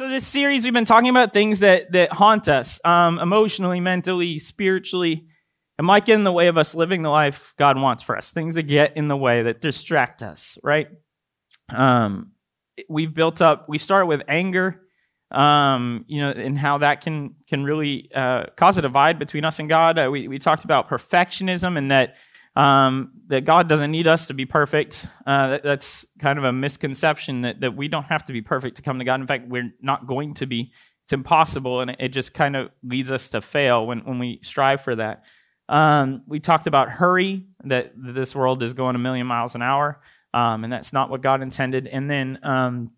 So this series, we've been talking about things that that haunt us, um, emotionally, mentally, spiritually, and might get in the way of us living the life God wants for us. Things that get in the way that distract us, right? Um, we've built up. We start with anger, um, you know, and how that can can really uh, cause a divide between us and God. Uh, we we talked about perfectionism and that um, that God doesn't need us to be perfect. Uh, that, that's kind of a misconception that, that we don't have to be perfect to come to God. In fact, we're not going to be. It's impossible, and it, it just kind of leads us to fail when, when we strive for that. Um, we talked about hurry, that this world is going a million miles an hour, um, and that's not what God intended. And then um,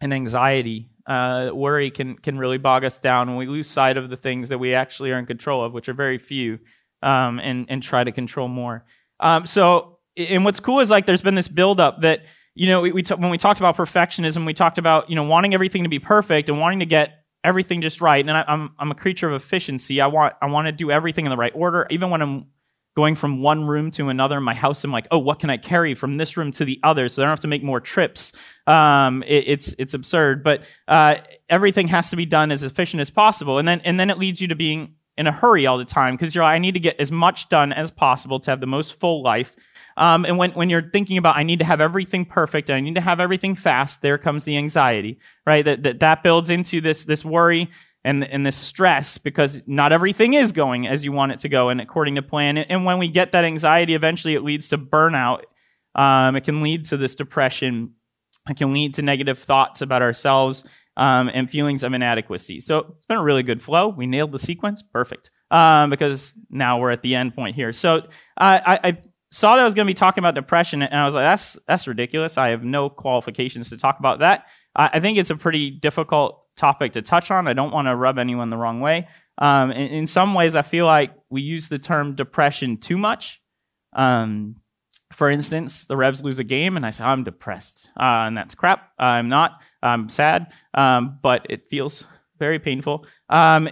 an anxiety. Uh, worry can, can really bog us down when we lose sight of the things that we actually are in control of, which are very few um, and and try to control more. Um, so, and what's cool is like there's been this buildup that you know we, we t- when we talked about perfectionism, we talked about you know wanting everything to be perfect and wanting to get everything just right. And I, I'm I'm a creature of efficiency. I want I want to do everything in the right order, even when I'm going from one room to another in my house. I'm like, oh, what can I carry from this room to the other, so I don't have to make more trips. Um, it, it's it's absurd, but uh, everything has to be done as efficient as possible, and then and then it leads you to being in a hurry all the time because you're like, I need to get as much done as possible to have the most full life. Um, and when, when you're thinking about, I need to have everything perfect, I need to have everything fast, there comes the anxiety, right? That, that, that builds into this, this worry and, and this stress because not everything is going as you want it to go and according to plan. And when we get that anxiety, eventually it leads to burnout. Um, it can lead to this depression. It can lead to negative thoughts about ourselves um, and feelings of inadequacy. So it's been a really good flow. We nailed the sequence. Perfect. Um, because now we're at the end point here. So uh, I, I, saw that I was going to be talking about depression, and I was like, that's, that's ridiculous. I have no qualifications to talk about that. I, I think it's a pretty difficult topic to touch on. I don't want to rub anyone the wrong way. Um, in, in, some ways, I feel like we use the term depression too much. Um, for instance, the Revs lose a game, and I say, I'm depressed. Uh, and that's crap. I'm not. I'm sad, um, but it feels very painful. Um,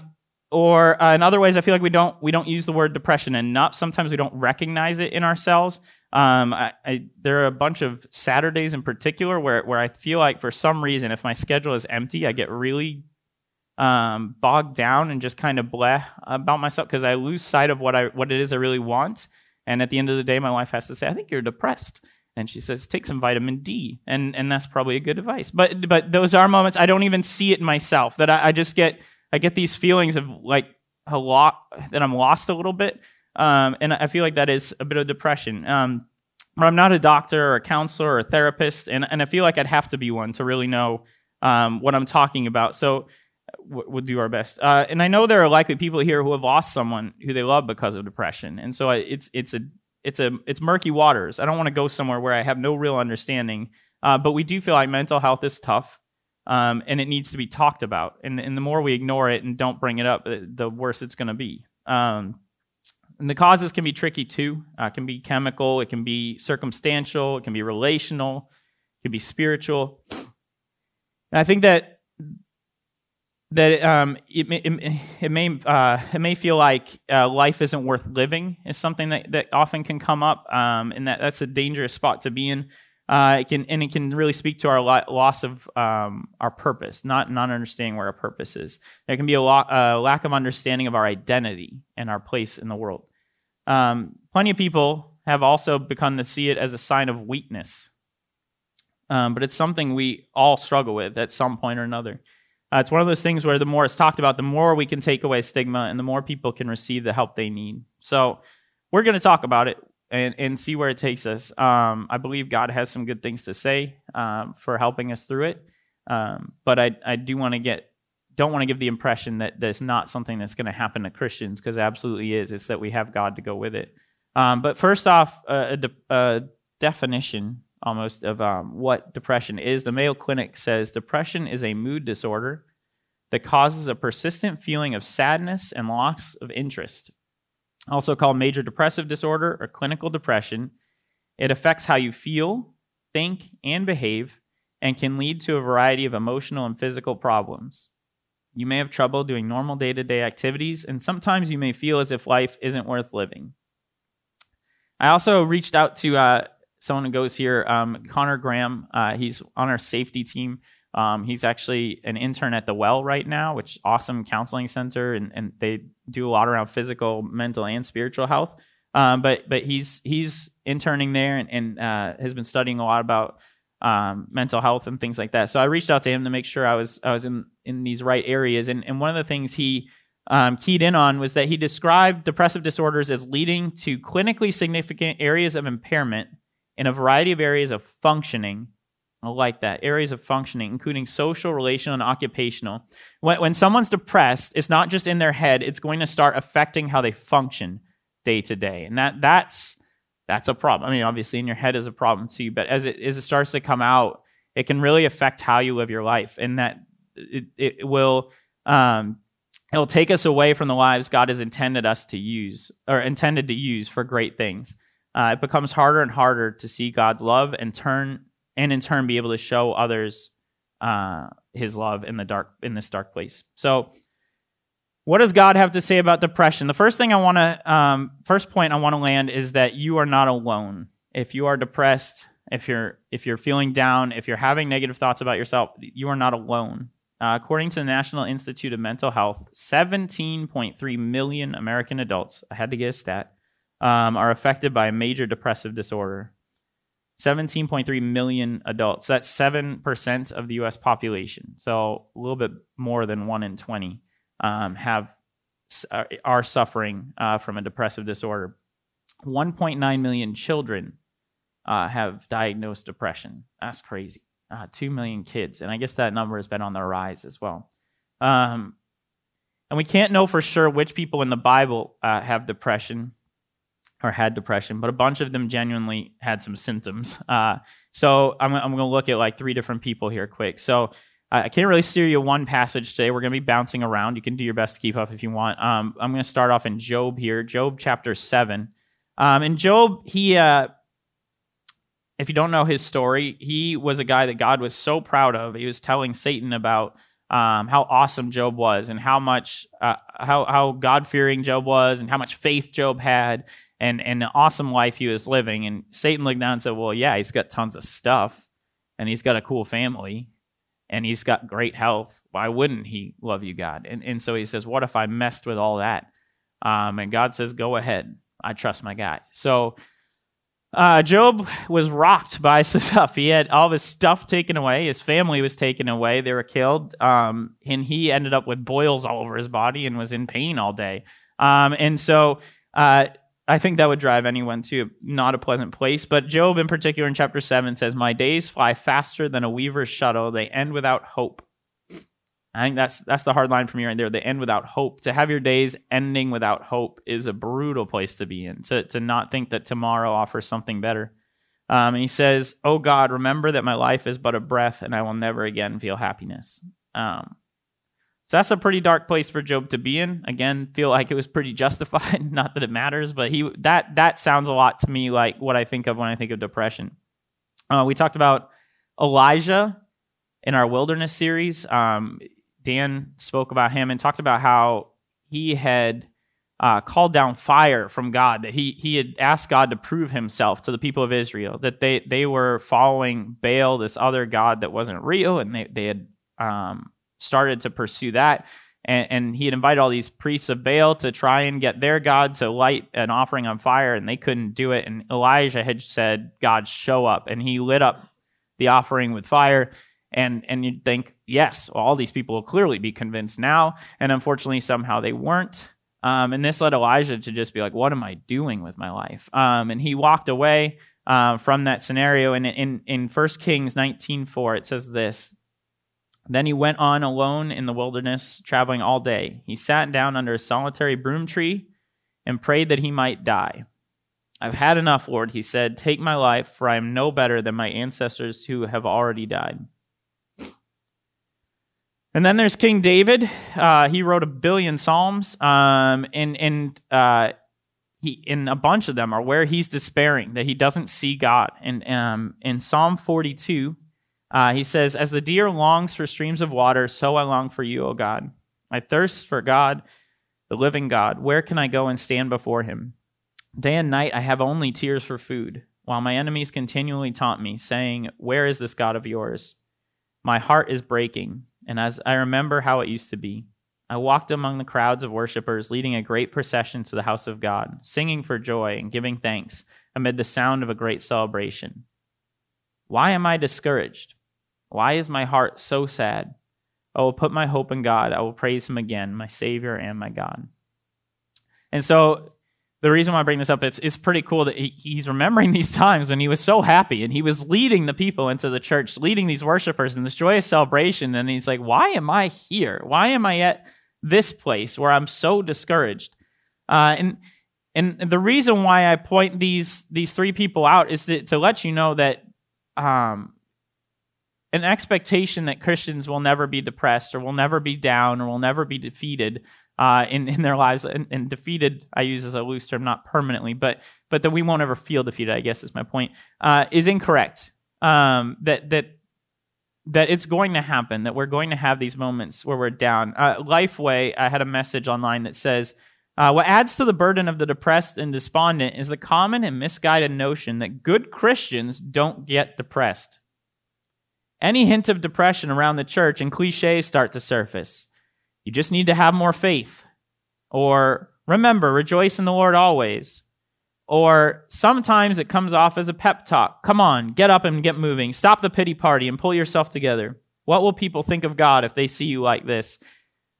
or uh, in other ways, I feel like we don't we don't use the word depression enough. Sometimes we don't recognize it in ourselves. Um, I, I, there are a bunch of Saturdays in particular where where I feel like for some reason, if my schedule is empty, I get really um, bogged down and just kind of bleh about myself because I lose sight of what I what it is I really want. And at the end of the day, my wife has to say, I think you're depressed. And she says, take some vitamin D. And, and that's probably a good advice. But, but those are moments I don't even see it myself, that I, I just get, I get these feelings of like a lot, that I'm lost a little bit. Um, and I feel like that is a bit of depression. Um, but I'm not a doctor or a counselor or a therapist, and, and I feel like I'd have to be one to really know um, what I'm talking about. So we'll do our best. Uh, and I know there are likely people here who have lost someone who they love because of depression, and so it's it's a it's a it's murky waters. I don't want to go somewhere where I have no real understanding. Uh, but we do feel like mental health is tough, um, and it needs to be talked about. And, and the more we ignore it and don't bring it up, the worse it's going to be. Um, and the causes can be tricky too. Uh, it can be chemical, it can be circumstantial, it can be relational, it can be spiritual. And I think that that um, it, it, it, may uh, it may feel like uh, life isn't worth living is something that, that often can come up, um, and that that's a dangerous spot to be in. Uh, it can and it can really speak to our loss of um, our purpose, not not understanding where our purpose is. There can be a lo- lack of understanding of our identity and our place in the world. Um, plenty of people have also begun to see it as a sign of weakness, um, but it's something we all struggle with at some point or another. Uh, it's one of those things where the more it's talked about, the more we can take away stigma and the more people can receive the help they need. So we're going to talk about it and, and see where it takes us. Um, I believe God has some good things to say um, for helping us through it. Um, but I, I do want to get don't want to give the impression that that's not something that's going to happen to Christians because it absolutely is. It's that we have God to go with it. Um, but first off, uh, a, de- a definition almost of um, what depression is. The Mayo Clinic says depression is a mood disorder that causes a persistent feeling of sadness and loss of interest. Also called major depressive disorder or clinical depression, it affects how you feel, think, and behave, and can lead to a variety of emotional and physical problems. You may have trouble doing normal day to day activities, and sometimes you may feel as if life isn't worth living. I also reached out to uh, someone who goes here, um, Connor Graham. Uh, he's on our safety team. Um, he's actually an intern at the Well right now, which awesome counseling center, and, and they do a lot around physical, mental, and spiritual health. Um, but but he's he's interning there and, and uh, has been studying a lot about um, mental health and things like that. So I reached out to him to make sure I was I was in in these right areas. And and one of the things he um, keyed in on was that he described depressive disorders as leading to clinically significant areas of impairment in a variety of areas of functioning. I like that areas of functioning, including social, relational, and occupational. When, when someone's depressed, it's not just in their head; it's going to start affecting how they function day to day, and that that's that's a problem. I mean, obviously, in your head is a problem too, but as it as it starts to come out, it can really affect how you live your life, and that it, it will um, it will take us away from the lives God has intended us to use or intended to use for great things. Uh, it becomes harder and harder to see God's love and turn and in turn be able to show others uh, His love in the dark in this dark place. So what does God have to say about depression? The first thing I want to, um, first point I want to land is that you are not alone. If you are depressed, if you're if you're feeling down, if you're having negative thoughts about yourself, you are not alone. Uh, according to the National Institute of Mental Health, 17.3 million American adults, I had to get a stat, um, are affected by a major depressive disorder. 17.3 million adults. That's 7% of the US population. So a little bit more than 1 in 20 um, have uh, are suffering uh, from a depressive disorder. 1.9 million children uh, have diagnosed depression. That's crazy. Uh, 2 million kids. And I guess that number has been on the rise as well. Um, and we can't know for sure which people in the Bible uh, have depression or had depression, but a bunch of them genuinely had some symptoms. Uh, so I'm, I'm going to look at like three different people here quick. So I can't really steer you one passage today. We're going to be bouncing around. You can do your best to keep up if you want. Um, I'm going to start off in Job here, Job chapter 7. Um, in Job, he, uh, if you don't know his story, he was a guy that God was so proud of. He was telling Satan about um, how awesome Job was and how much, uh, how, how God fearing Job was and how much faith Job had and, and the awesome life he was living. And Satan looked down and said, Well, yeah, he's got tons of stuff and he's got a cool family and he's got great health. Why wouldn't he love you, God? And, and so he says, What if I messed with all that? Um, and God says, Go ahead. I trust my guy. So uh, Job was rocked by some stuff. He had all his stuff taken away. His family was taken away. They were killed. Um, and he ended up with boils all over his body and was in pain all day. Um, and so uh, I think that would drive anyone to not a pleasant place. But Job, in particular, in chapter 7, says, My days fly faster than a weaver's shuttle. They end without hope. I think that's that's the hard line from here right there. They end without hope. To have your days ending without hope is a brutal place to be in. To to not think that tomorrow offers something better. Um, and he says, "Oh God, remember that my life is but a breath, and I will never again feel happiness." Um, so that's a pretty dark place for Job to be in. Again, feel like it was pretty justified. Not that it matters, but he that that sounds a lot to me like what I think of when I think of depression. Uh, we talked about Elijah in our wilderness series. Um, Dan spoke about him and talked about how he had uh, called down fire from God. That he he had asked God to prove Himself to the people of Israel. That they they were following Baal, this other god that wasn't real, and they they had um, started to pursue that. And, and, he had invited all these priests of Baal to try and get their God to light an offering on fire, and they couldn't do it. And Elijah had said, God, show up. And he lit up the offering with fire. And, and you'd think, yes, well, all these people will clearly be convinced now. And unfortunately, somehow they weren't. Um, and this led Elijah to just be like, what am I doing with my life? Um, and he walked away uh, from that scenario. And in, in 1 Kings 19.4, it says this, then he went on alone in the wilderness, traveling all day. He sat down under a solitary broom tree and prayed that he might die. I've had enough, Lord, he said. Take my life, for I am no better than my ancestors who have already died. And then there's King David. Uh, he wrote a billion psalms, um, and and uh, he in a bunch of them are where he's despairing that he doesn't see God. And um, in Psalm 42, uh, he says, As the deer longs for streams of water, so I long for you, O God. I thirst for God, the living God. Where can I go and stand before him? Day and night I have only tears for food, while my enemies continually taunt me, saying, Where is this God of yours? My heart is breaking, and as I remember how it used to be, I walked among the crowds of worshippers, leading a great procession to the house of God, singing for joy and giving thanks amid the sound of a great celebration. Why am I discouraged? Why is my heart so sad? I will put my hope in God. I will praise him again, my Savior and my God. And so the reason why I bring this up, it's, it's pretty cool that he, he's remembering these times when he was so happy and he was leading the people into the church, leading these worshipers in this joyous celebration. And he's like, why am I here? Why am I at this place where I'm so discouraged? Uh, and, and the reason why I point these, these three people out is to, to let you know that um, an expectation that Christians will never be depressed or will never be down or will never be defeated uh, in in their lives and, and, defeated. I use as a loose term, not permanently, but but that we won't ever feel defeated. I guess is my point. Uh, is incorrect. Um, that that that it's going to happen. That we're going to have these moments where we're down. Uh, Lifeway, I had a message online that says. Uh, what adds to the burden of the depressed and despondent is the common and misguided notion that good Christians don't get depressed. Any hint of depression around the church and cliches start to surface. You just need to have more faith. Or remember, rejoice in the Lord always. Or sometimes it comes off as a pep talk. Come on, get up and get moving. Stop the pity party and pull yourself together. What will people think of God if they see you like this?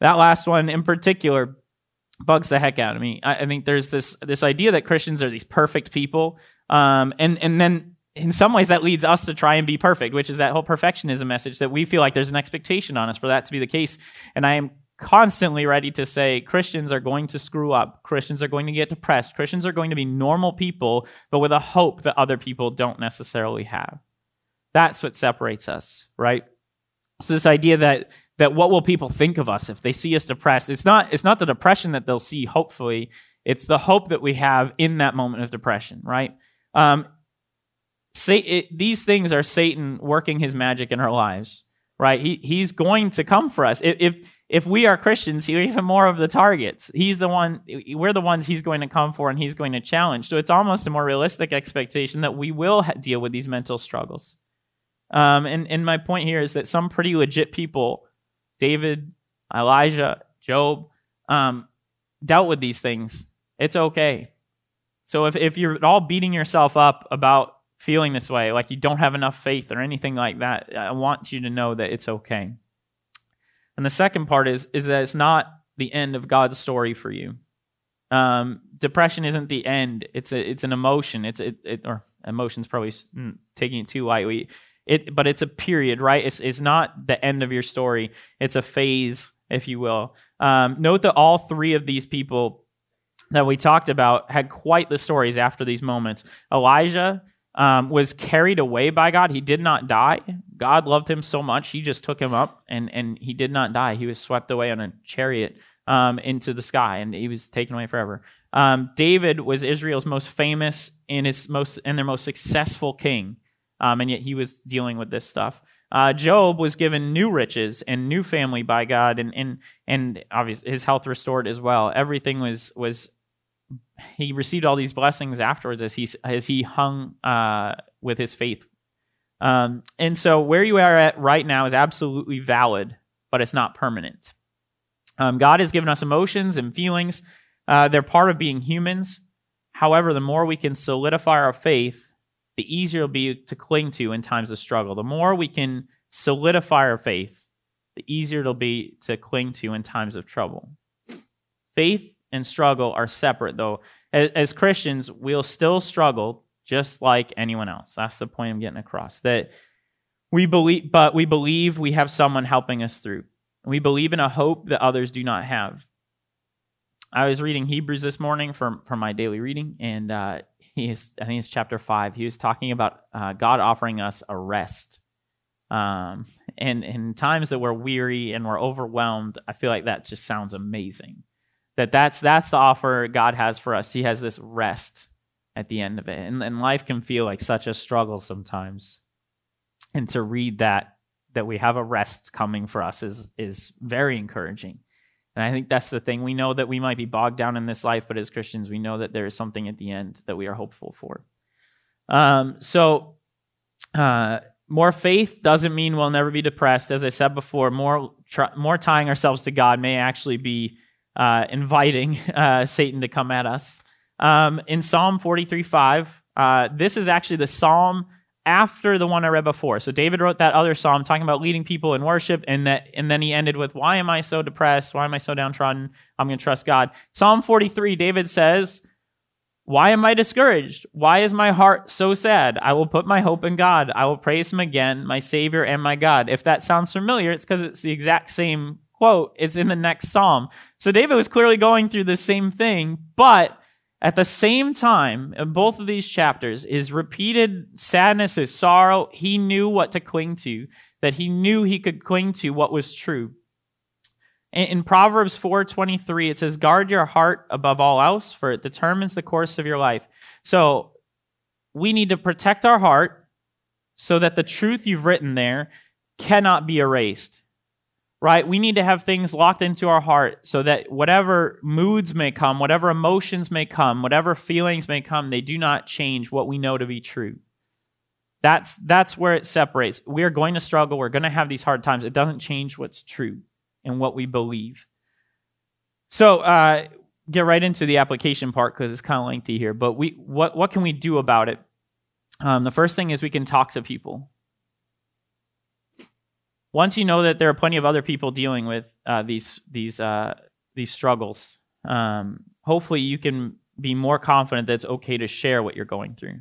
That last one in particular bugs the heck out of me. I, I think there's this this idea that Christians are these perfect people, um, and and then in some ways that leads us to try and be perfect, which is that whole perfectionism message that we feel like there's an expectation on us for that to be the case. And I am constantly ready to say Christians are going to screw up. Christians are going to get depressed. Christians are going to be normal people, but with a hope that other people don't necessarily have. That's what separates us, right? So this idea that that what will people think of us if they see us depressed? It's not it's not the depression that they'll see. Hopefully, it's the hope that we have in that moment of depression, right? Um, it, these things are Satan working his magic in our lives, right? He he's going to come for us if. if if we are Christians, he's even more of the targets. He's the one, we're the ones he's going to come for and he's going to challenge. So it's almost a more realistic expectation that we will ha- deal with these mental struggles. Um, and, and my point here is that some pretty legit people, David, Elijah, Job, um, dealt with these things. It's okay. So if, if you're all beating yourself up about feeling this way, like you don't have enough faith or anything like that, I want you to know that it's okay. And the second part is is that it's not the end of God's story for you. Um, depression isn't the end. It's a it's an emotion. It's it, it or emotions probably mm, taking it too lightly. It but it's a period, right? It's it's not the end of your story. It's a phase, if you will. Um, note that all three of these people that we talked about had quite the stories after these moments. Elijah um, was carried away by God. He did not die. God loved him so much, he just took him up and, and he did not die. He was swept away on a chariot um, into the sky and he was taken away forever. Um, David was Israel's most famous and his most and their most successful king, um, and yet he was dealing with this stuff. Uh, Job was given new riches and new family by God, and and and obviously his health restored as well. Everything was was he received all these blessings afterwards as he as he hung uh, with his faith. Um, and so where you are at right now is absolutely valid, but it's not permanent. Um, God has given us emotions and feelings. Uh, they're part of being humans. However, the more we can solidify our faith, the easier it'll be to cling to in times of struggle. The more we can solidify our faith, the easier it'll be to cling to in times of trouble. Faith and struggle are separate, though. As, as, Christians, we'll still struggle just like anyone else. That's the point I'm getting across. That we believe, but we believe we have someone helping us through. We believe in a hope that others do not have. I was reading Hebrews this morning from, from my daily reading, and uh, he is, I think it's chapter five. He was talking about uh, God offering us a rest. Um, and in times that we're weary and we're overwhelmed, I feel like that just sounds amazing that that's that's the offer God has for us. He has this rest at the end of it. And, and life can feel like such a struggle sometimes. And to read that that we have a rest coming for us is is very encouraging. And I think that's the thing. We know that we might be bogged down in this life, but as Christians, we know that there is something at the end that we are hopeful for. Um, so, uh, more faith doesn't mean we'll never be depressed. As I said before, more tr- more tying ourselves to God may actually be uh, inviting uh, Satan to come at us. Um, in Psalm 43 5, uh, this is actually the psalm after the one I read before. So David wrote that other psalm talking about leading people in worship, and that and then he ended with, "Why am I so depressed? Why am I so downtrodden? I'm going to trust God." Psalm 43, David says, "Why am I discouraged? Why is my heart so sad? I will put my hope in God. I will praise Him again, my Savior and my God." If that sounds familiar, it's because it's the exact same quote. It's in the next psalm. So David was clearly going through the same thing, but at the same time, in both of these chapters, is repeated sadness, his sorrow. He knew what to cling to, that he knew he could cling to what was true. In Proverbs 4:23, it says, "Guard your heart above all else, for it determines the course of your life." So we need to protect our heart so that the truth you've written there cannot be erased right? We need to have things locked into our heart so that whatever moods may come, whatever emotions may come, whatever feelings may come, they do not change what we know to be true. That's that's where it separates. We are going to struggle. We're going to have these hard times. It doesn't change what's true and what we believe. So, uh, get right into the application part because it's kind of lengthy here. But we, what what can we do about it? Um, the first thing is we can talk to people once you know that there are plenty of other people dealing with uh, these these uh, these struggles, um, hopefully you can be more confident that it's okay to share what you're going through.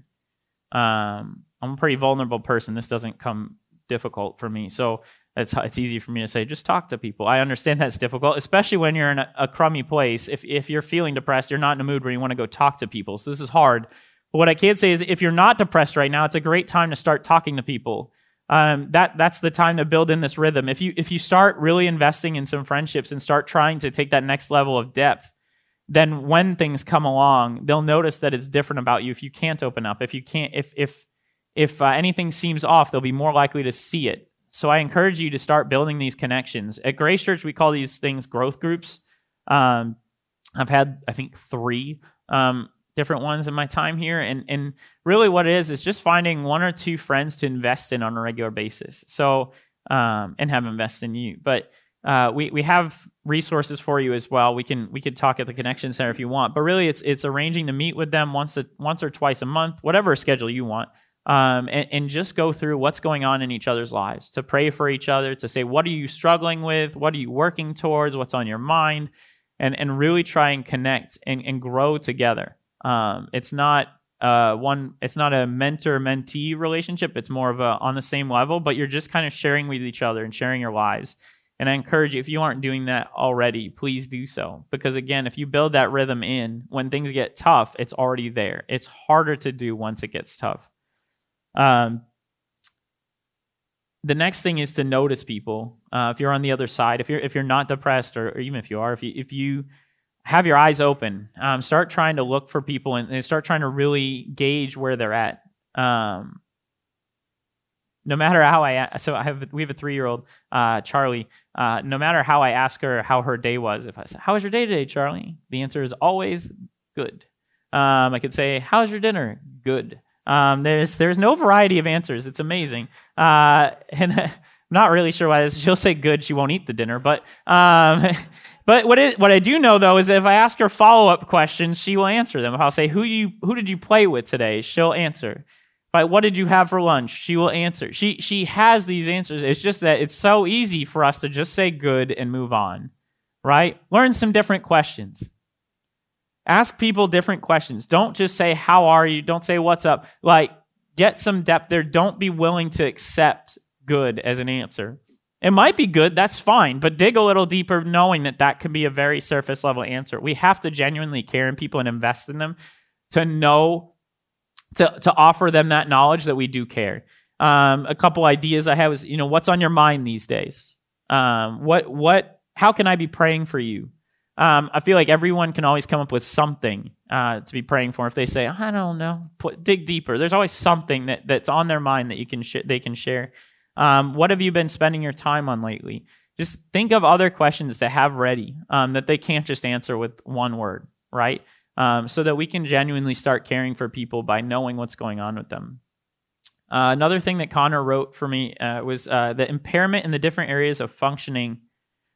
Um, I'm a pretty vulnerable person. This doesn't come difficult for me, so it's it's easy for me to say just talk to people. I understand that's difficult, especially when you're in a, a crummy place. If if you're feeling depressed, you're not in a mood where you want to go talk to people. So this is hard. But what I can say is, if you're not depressed right now, it's a great time to start talking to people um, that that's the time to build in this rhythm. If you if you start really investing in some friendships and start trying to take that next level of depth, then when things come along, they'll notice that it's different about you. If you can't open up, if you can't, if if if uh, anything seems off, they'll be more likely to see it. So I encourage you to start building these connections. At Grace Church, we call these things growth groups. Um, I've had I think three. Um, different ones in my time here. And and really what it is is just finding one or two friends to invest in on a regular basis. So um, and have invest in you. But uh, we we have resources for you as well. We can we could talk at the connection center if you want. But really, it's it's arranging to meet with them once a, once or twice a month, whatever schedule you want, um, and, and just go through what's going on in each other's lives, to pray for each other, to say what are you struggling with, what are you working towards, what's on your mind, and and really try and connect and, and grow together. Um, it's not uh, one. It's not a mentor mentee relationship. It's more of a on the same level, but you're just kind of sharing with each other and sharing your lives. And I encourage you, if you aren't doing that already, please do so. Because again, if you build that rhythm in, when things get tough, it's already there. It's harder to do once it gets tough. Um, the next thing is to notice people. Uh, if you're on the other side, if you're if you're not depressed, or, or even if you are, if you if you have your eyes open. Um, start trying to look for people and, and, start trying to really gauge where they're at. Um, no matter how I so I have we have a three year old uh, Charlie. Uh, no matter how I ask her how her day was, if I say how was your day today, Charlie, the answer is always good. Um, I could say how's your dinner? Good. Um, there's there's no variety of answers. It's amazing. Uh, and I'm not really sure why this. She'll say good. She won't eat the dinner, but um, But what it, what I do know though is if I ask her follow up questions, she will answer them. If I'll say who you who did you play with today, she'll answer. But what did you have for lunch? She will answer. She she has these answers. It's just that it's so easy for us to just say good and move on, right? Learn some different questions. Ask people different questions. Don't just say how are you. Don't say what's up. Like get some depth there. Don't be willing to accept good as an answer. It might be good, that's fine, but dig a little deeper knowing that that can be a very surface level answer. We have to genuinely care in people and invest in them to know, to, to offer them that knowledge that we do care. Um, a couple ideas I had was, you know, what's on your mind these days? Um, what, what, how can I be praying for you? Um, I feel like everyone can always come up with something uh, to be praying for. If they say, I don't know, put, dig deeper. There's always something that, that's on their mind that you can sh- they can share. Um, what have you been spending your time on lately? Just think of other questions to have ready um, that they can't just answer with one word, right? Um, so that we can genuinely start caring for people by knowing what's going on with them. Uh, another thing that Connor wrote for me uh, was uh, the impairment in the different areas of functioning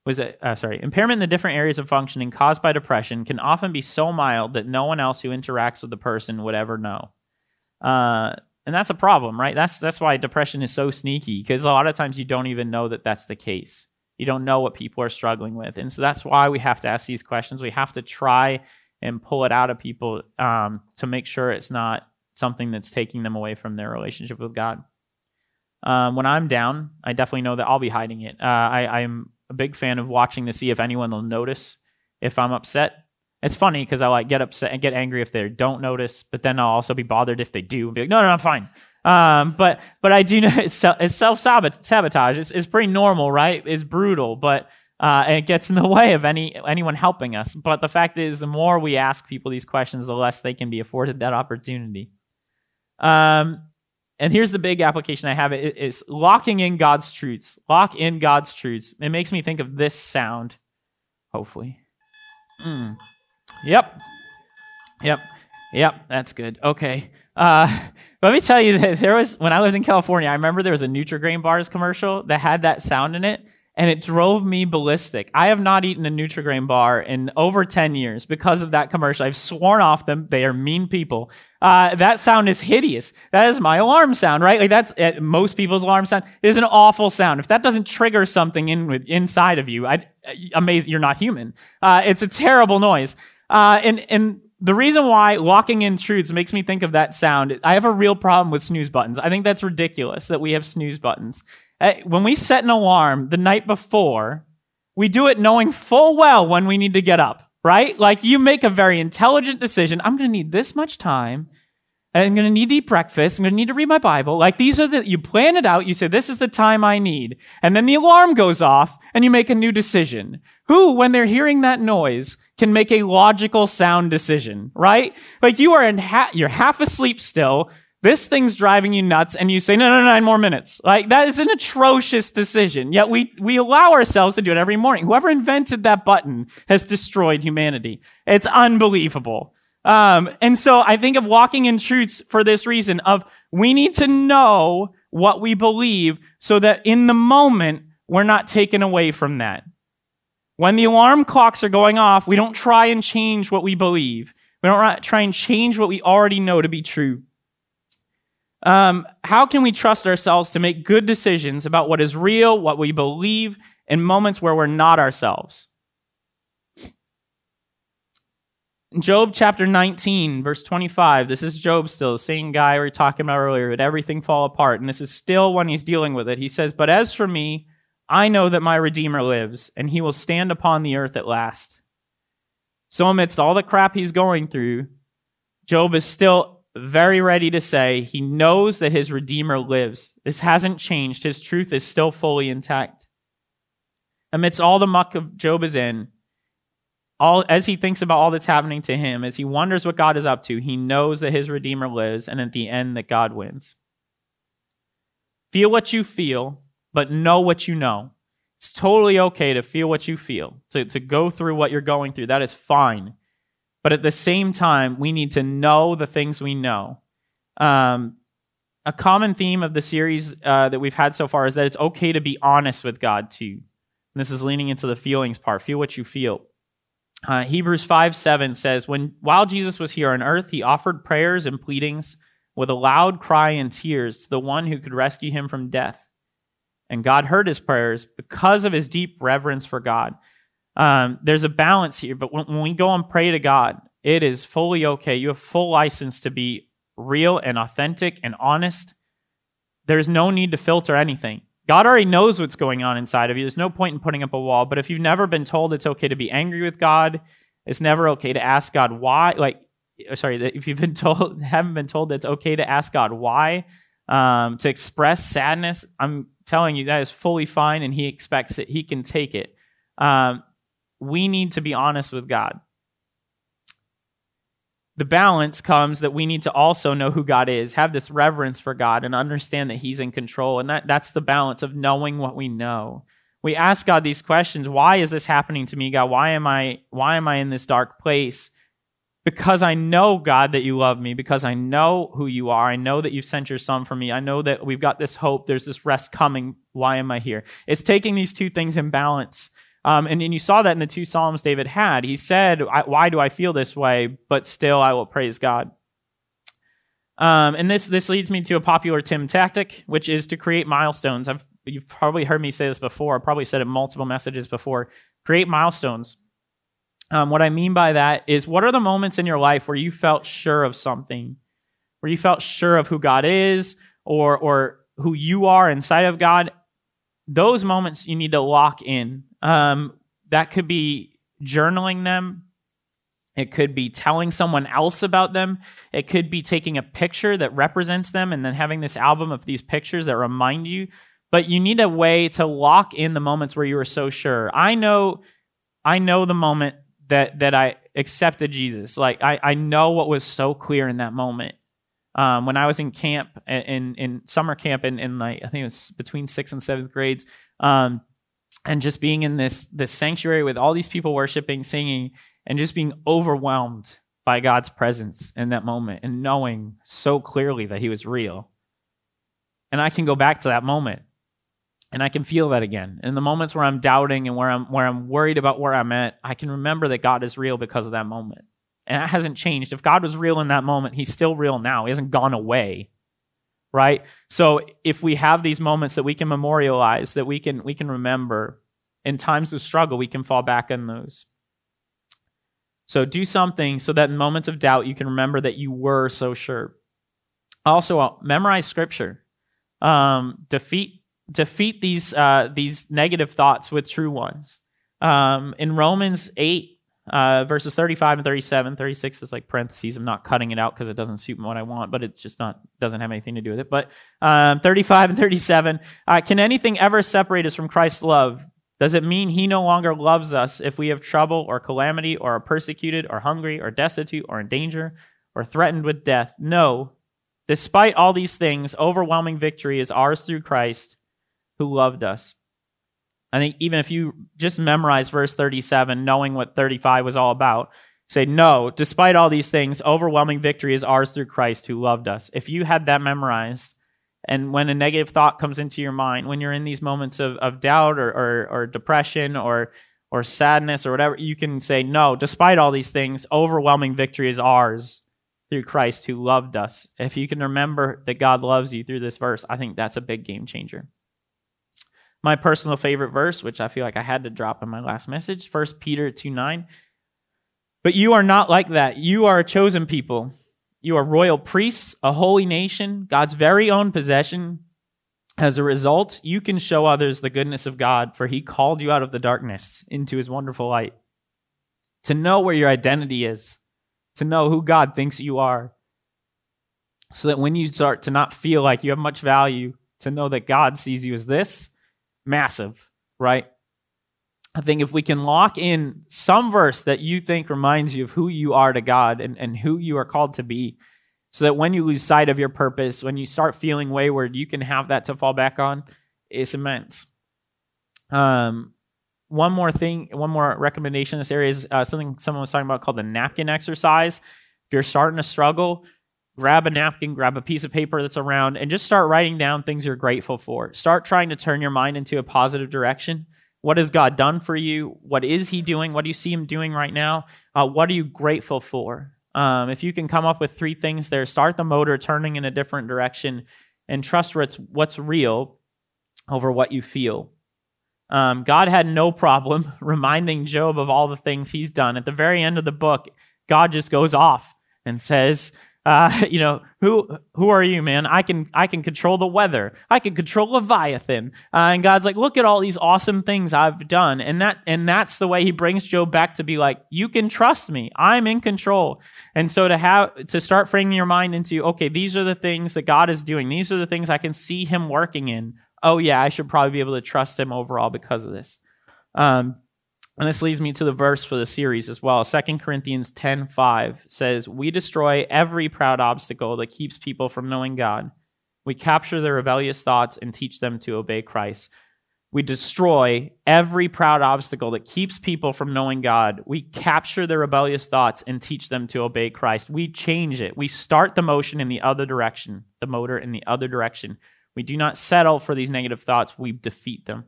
was it, uh, sorry impairment in the different areas of functioning caused by depression can often be so mild that no one else who interacts with the person would ever know. And that's a problem, right? That's that's why depression is so sneaky because a lot of times you don't even know that that's the case. You don't know what people are struggling with, and so that's why we have to ask these questions. We have to try and pull it out of people um, to make sure it's not something that's taking them away from their relationship with God. Um, when I'm down, I definitely know that I'll be hiding it. Uh, I, I'm a big fan of watching to see if anyone will notice if I'm upset. It's funny because I like get upset and get angry if they don't notice, but then I'll also be bothered if they do and be like, no, no, I'm fine. Um, but but I do know it's, it's self sabotage. It's, it's pretty normal, right? It's brutal, but uh, it gets in the way of any anyone helping us. But the fact is, the more we ask people these questions, the less they can be afforded that opportunity. Um, and here's the big application I have: it is locking in God's truths. Lock in God's truths. It makes me think of this sound. Hopefully. Mm. Yep. Yep. Yep. That's good. Okay. Uh, let me tell you that there was when I lived in California. I remember there was a Nutrigrain bars commercial that had that sound in it, and it drove me ballistic. I have not eaten a Nutrigrain bar in over 10 years because of that commercial. I've sworn off them. They are mean people. Uh, that sound is hideous. That is my alarm sound, right? Like that's uh, most people's alarm sound. It is an awful sound. If that doesn't trigger something in with, inside of you, I amazing you're not human. Uh, it's a terrible noise. Uh, and and the reason why locking in truths makes me think of that sound, I have a real problem with snooze buttons. I think that's ridiculous that we have snooze buttons. Uh, when we set an alarm the night before, we do it knowing full well when we need to get up, right? Like you make a very intelligent decision. I'm going to need this much time. I'm going to need to eat breakfast. I'm going to need to read my Bible. Like these are the, you plan it out. You say, this is the time I need. And then the alarm goes off and you make a new decision. Who, when they're hearing that noise, can make a logical, sound decision, right? Like you are in, ha- you're half asleep still. This thing's driving you nuts, and you say, no, no, nine more minutes. Like, that is an atrocious decision. Yet we, we allow ourselves to do it every morning. Whoever invented that button has destroyed humanity. It's unbelievable. Um, and so I think of walking in truths for this reason of we need to know what we believe so that in the moment, we're not taken away from that. When the alarm clocks are going off, we don't try and change what we believe. We don't try and change what we already know to be true. Um, how can we trust ourselves to make good decisions about what is real, what we believe, in moments where we're not ourselves? In Job chapter 19, verse 25. This is Job still, the same guy we were talking about earlier, that everything fall apart. And this is still when he's dealing with it. He says, But as for me, I know that my Redeemer lives, and he will stand upon the earth at last. So, amidst all the crap he's going through, Job is still very ready to say he knows that his Redeemer lives. This hasn't changed. His truth is still fully intact. Amidst all the muck of Job is in, all as he thinks about all that's happening to him, as he wonders what God is up to, he knows that his Redeemer lives, and at the end that God wins. Feel what you feel, but know what you know. It's totally okay to feel what you feel, to, to go through what you're going through. That is fine. But at the same time, we need to know the things we know. Um, a common theme of the series uh, that we've had so far is that it's okay to be honest with God too. And this is leaning into the feelings part. Feel what you feel. Uh, Hebrews 5 7 says, when, While Jesus was here on earth, he offered prayers and pleadings with a loud cry and tears to the one who could rescue him from death. And God heard his prayers because of his deep reverence for God. Um, there's a balance here, but when, when we go and pray to God, it is fully okay. You have full license to be real and authentic and honest. There's no need to filter anything. God already knows what's going on inside of you. There's no point in putting up a wall. But if you've never been told it's okay to be angry with God, it's never okay to ask God why. Like, uh, sorry, if you've been told, haven't been told it's okay to ask God why, um, to express sadness, I'm telling you that is fully fine, and He expects it. He can take it. Um, we need to be honest with God. The balance comes that we need to also know who God is, have this reverence for God, and understand that He's in control. And that, that's the balance of knowing what we know. We ask God these questions: Why is this happening to me, God? Why am I why am I in this dark place? Because I know, God, that you love me, because I know who you are, I know that you've sent your son for me, I know that we've got this hope, there's this rest coming. Why am I here? It's taking these two things in balance. Um, and, and you saw that in the two Psalms David had. He said, Why do I feel this way? But still, I will praise God. Um, and this, this leads me to a popular Tim tactic, which is to create milestones. I've, you've probably heard me say this before. I've probably said it multiple messages before. Create milestones. Um, what I mean by that is, what are the moments in your life where you felt sure of something, where you felt sure of who God is or or who you are inside of God? Those moments you need to lock in. Um, that could be journaling them. It could be telling someone else about them. It could be taking a picture that represents them and then having this album of these pictures that remind you. But you need a way to lock in the moments where you were so sure. I know I know the moment that that I accepted Jesus. Like I, I know what was so clear in that moment. Um, when I was in camp in in summer camp in, in like I think it was between sixth and seventh grades, um, and just being in this this sanctuary with all these people worshiping, singing, and just being overwhelmed by God's presence in that moment and knowing so clearly that He was real. And I can go back to that moment and I can feel that again. In the moments where I'm doubting and where I'm where I'm worried about where I'm at, I can remember that God is real because of that moment. And that hasn't changed. If God was real in that moment, he's still real now. He hasn't gone away. Right? So if we have these moments that we can memorialize, that we can we can remember in times of struggle, we can fall back on those. So do something so that in moments of doubt you can remember that you were so sure. Also, memorize scripture. Um, defeat defeat these uh, these negative thoughts with true ones. Um, in Romans 8, uh, verses 35 and 37, 36 is like parentheses. I'm not cutting it out because it doesn't suit what I want, but it's just not, doesn't have anything to do with it. But um, 35 and 37, uh, can anything ever separate us from Christ's love? Does it mean he no longer loves us if we have trouble or calamity or are persecuted or hungry or destitute or in danger or threatened with death? No. Despite all these things, overwhelming victory is ours through Christ who loved us. I think even if you just memorize verse 37, knowing what 35 was all about, say, No, despite all these things, overwhelming victory is ours through Christ who loved us. If you had that memorized, and when a negative thought comes into your mind, when you're in these moments of, of doubt or, or, or depression or, or sadness or whatever, you can say, No, despite all these things, overwhelming victory is ours through Christ who loved us. If you can remember that God loves you through this verse, I think that's a big game changer my personal favorite verse, which I feel like I had to drop in my last message, 1 Peter 2 9. But you are not like that. You are a chosen people. You are royal priests, a holy nation, God's very own possession. As a result, you can show others the goodness of God, for he called you out of the darkness into his wonderful light. To know where your identity is, to know who God thinks you are, so that when you start to not feel like you have much value, to know that God sees you as this massive, right? I think if we can lock in some verse that you think reminds you of who you are to God and, and who you are called to be, so that when you lose sight of your purpose, when you start feeling wayward, you can have that to fall back on, it's immense. Um, one more thing, one more recommendation in this area is uh, something someone was talking about called the napkin exercise. If you're starting to struggle, grab a napkin, grab a piece of paper that's around, and just start writing down things you're grateful for. Start trying to turn your mind into a positive direction. What has God done for you? What is He doing? What do you see Him doing right now? Uh, what are you grateful for? Um, if you can come up with three things there, start the motor turning in a different direction and trust what's, what's real over what you feel. Um, God had no problem reminding Job of all the things he's done. At the very end of the book, God just goes off and says, uh, you know, who who are you, man? I can I can control the weather. I can control Leviathan. Uh, and God's like, look at all these awesome things I've done, and that and that's the way He brings Job back to be like, you can trust me. I'm in control. And so to have to start framing your mind into, okay, these are the things that God is doing. These are the things I can see Him working in. Oh yeah, I should probably be able to trust Him overall because of this. Um, and this leads me to the verse for the series as well. 2 Corinthians 10:5 says, "We destroy every proud obstacle that keeps people from knowing God. We capture their rebellious thoughts and teach them to obey Christ." We destroy every proud obstacle that keeps people from knowing God. We capture their rebellious thoughts and teach them to obey Christ. We change it. We start the motion in the other direction, the motor in the other direction. We do not settle for these negative thoughts, we defeat them.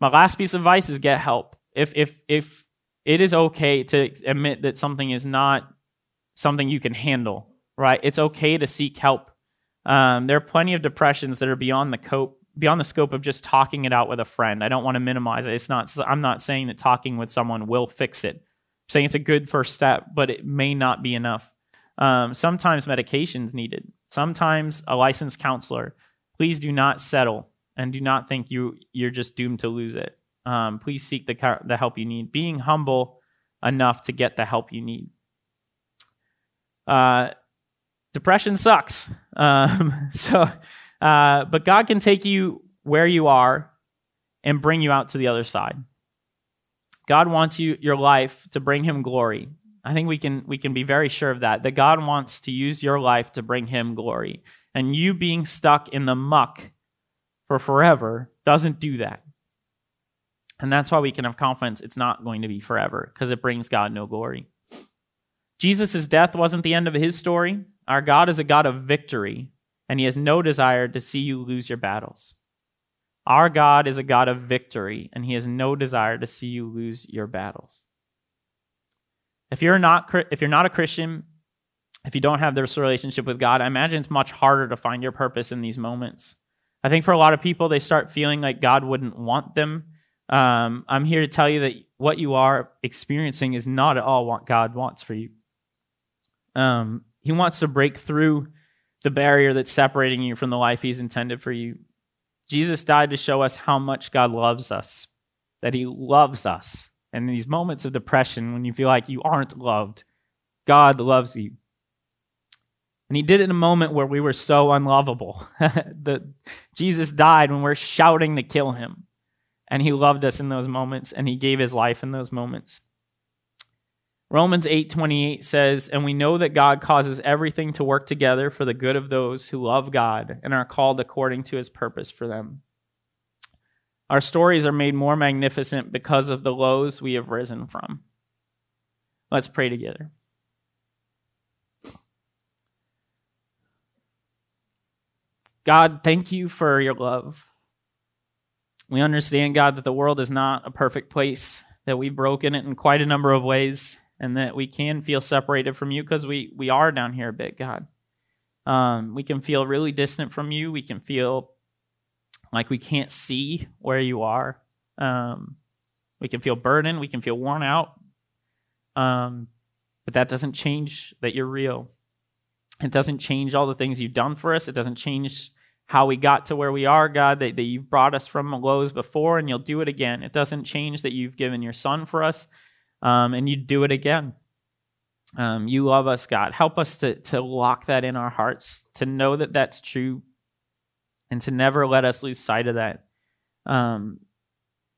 My last piece of advice is get help. If, if, if it is okay to admit that something is not something you can handle, right? It's okay to seek help. Um, there are plenty of depressions that are beyond the cope beyond the scope of just talking it out with a friend. I don't want to minimize it. It's not. I'm not saying that talking with someone will fix it. I'm saying it's a good first step, but it may not be enough. Um, sometimes medication's needed. Sometimes a licensed counselor. Please do not settle and do not think you you're just doomed to lose it. Um, please seek the the help you need. Being humble enough to get the help you need. Uh, depression sucks. Um, so uh, but God can take you where you are and bring you out to the other side. God wants you your life to bring him glory. I think we can we can be very sure of that. That God wants to use your life to bring him glory. And you being stuck in the muck for forever doesn't do that. And that's why we can have confidence it's not going to be forever because it brings God no glory. Jesus' death wasn't the end of his story. Our God is a God of victory and he has no desire to see you lose your battles. Our God is a God of victory, and he has no desire to see you lose your battles. If you're not if you're not a Christian, if you don't have this relationship with God, I imagine it's much harder to find your purpose in these moments. I think for a lot of people, they start feeling like God wouldn't want them. Um, I'm here to tell you that what you are experiencing is not at all what God wants for you. Um, he wants to break through the barrier that's separating you from the life He's intended for you. Jesus died to show us how much God loves us, that He loves us. And in these moments of depression, when you feel like you aren't loved, God loves you. And He did it in a moment where we were so unlovable. the, Jesus died when we're shouting to kill Him. And He loved us in those moments, and He gave His life in those moments. Romans 8:28 says, "And we know that God causes everything to work together for the good of those who love God and are called according to his purpose for them." Our stories are made more magnificent because of the lows we have risen from. Let's pray together. God, thank you for your love. We understand, God, that the world is not a perfect place, that we've broken it in quite a number of ways, and that we can feel separated from you because we we are down here a bit, God. Um, we can feel really distant from you. We can feel like we can't see where you are. Um, we can feel burdened. We can feel worn out. Um, but that doesn't change that you're real. It doesn't change all the things you've done for us. It doesn't change how we got to where we are, God, that, that you've brought us from lows before and you'll do it again. It doesn't change that you've given your son for us um, and you do it again. Um, you love us, God. Help us to, to lock that in our hearts, to know that that's true, and to never let us lose sight of that. Um,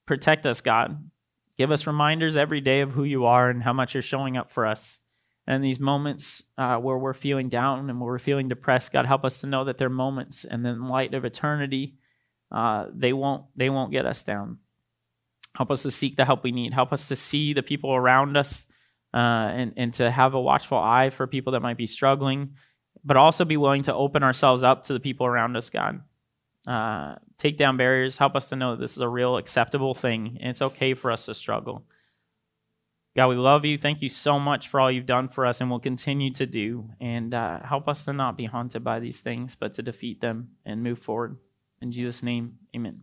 protect us, God. Give us reminders every day of who you are and how much you're showing up for us. And these moments uh, where we're feeling down and where we're feeling depressed, God, help us to know that they're moments, and in light of eternity, uh, they won't they won't get us down. Help us to seek the help we need. Help us to see the people around us uh, and, and to have a watchful eye for people that might be struggling, but also be willing to open ourselves up to the people around us, God. Uh, take down barriers. Help us to know that this is a real acceptable thing and it's okay for us to struggle. God, we love you. Thank you so much for all you've done for us and will continue to do. And uh, help us to not be haunted by these things, but to defeat them and move forward. In Jesus' name, amen.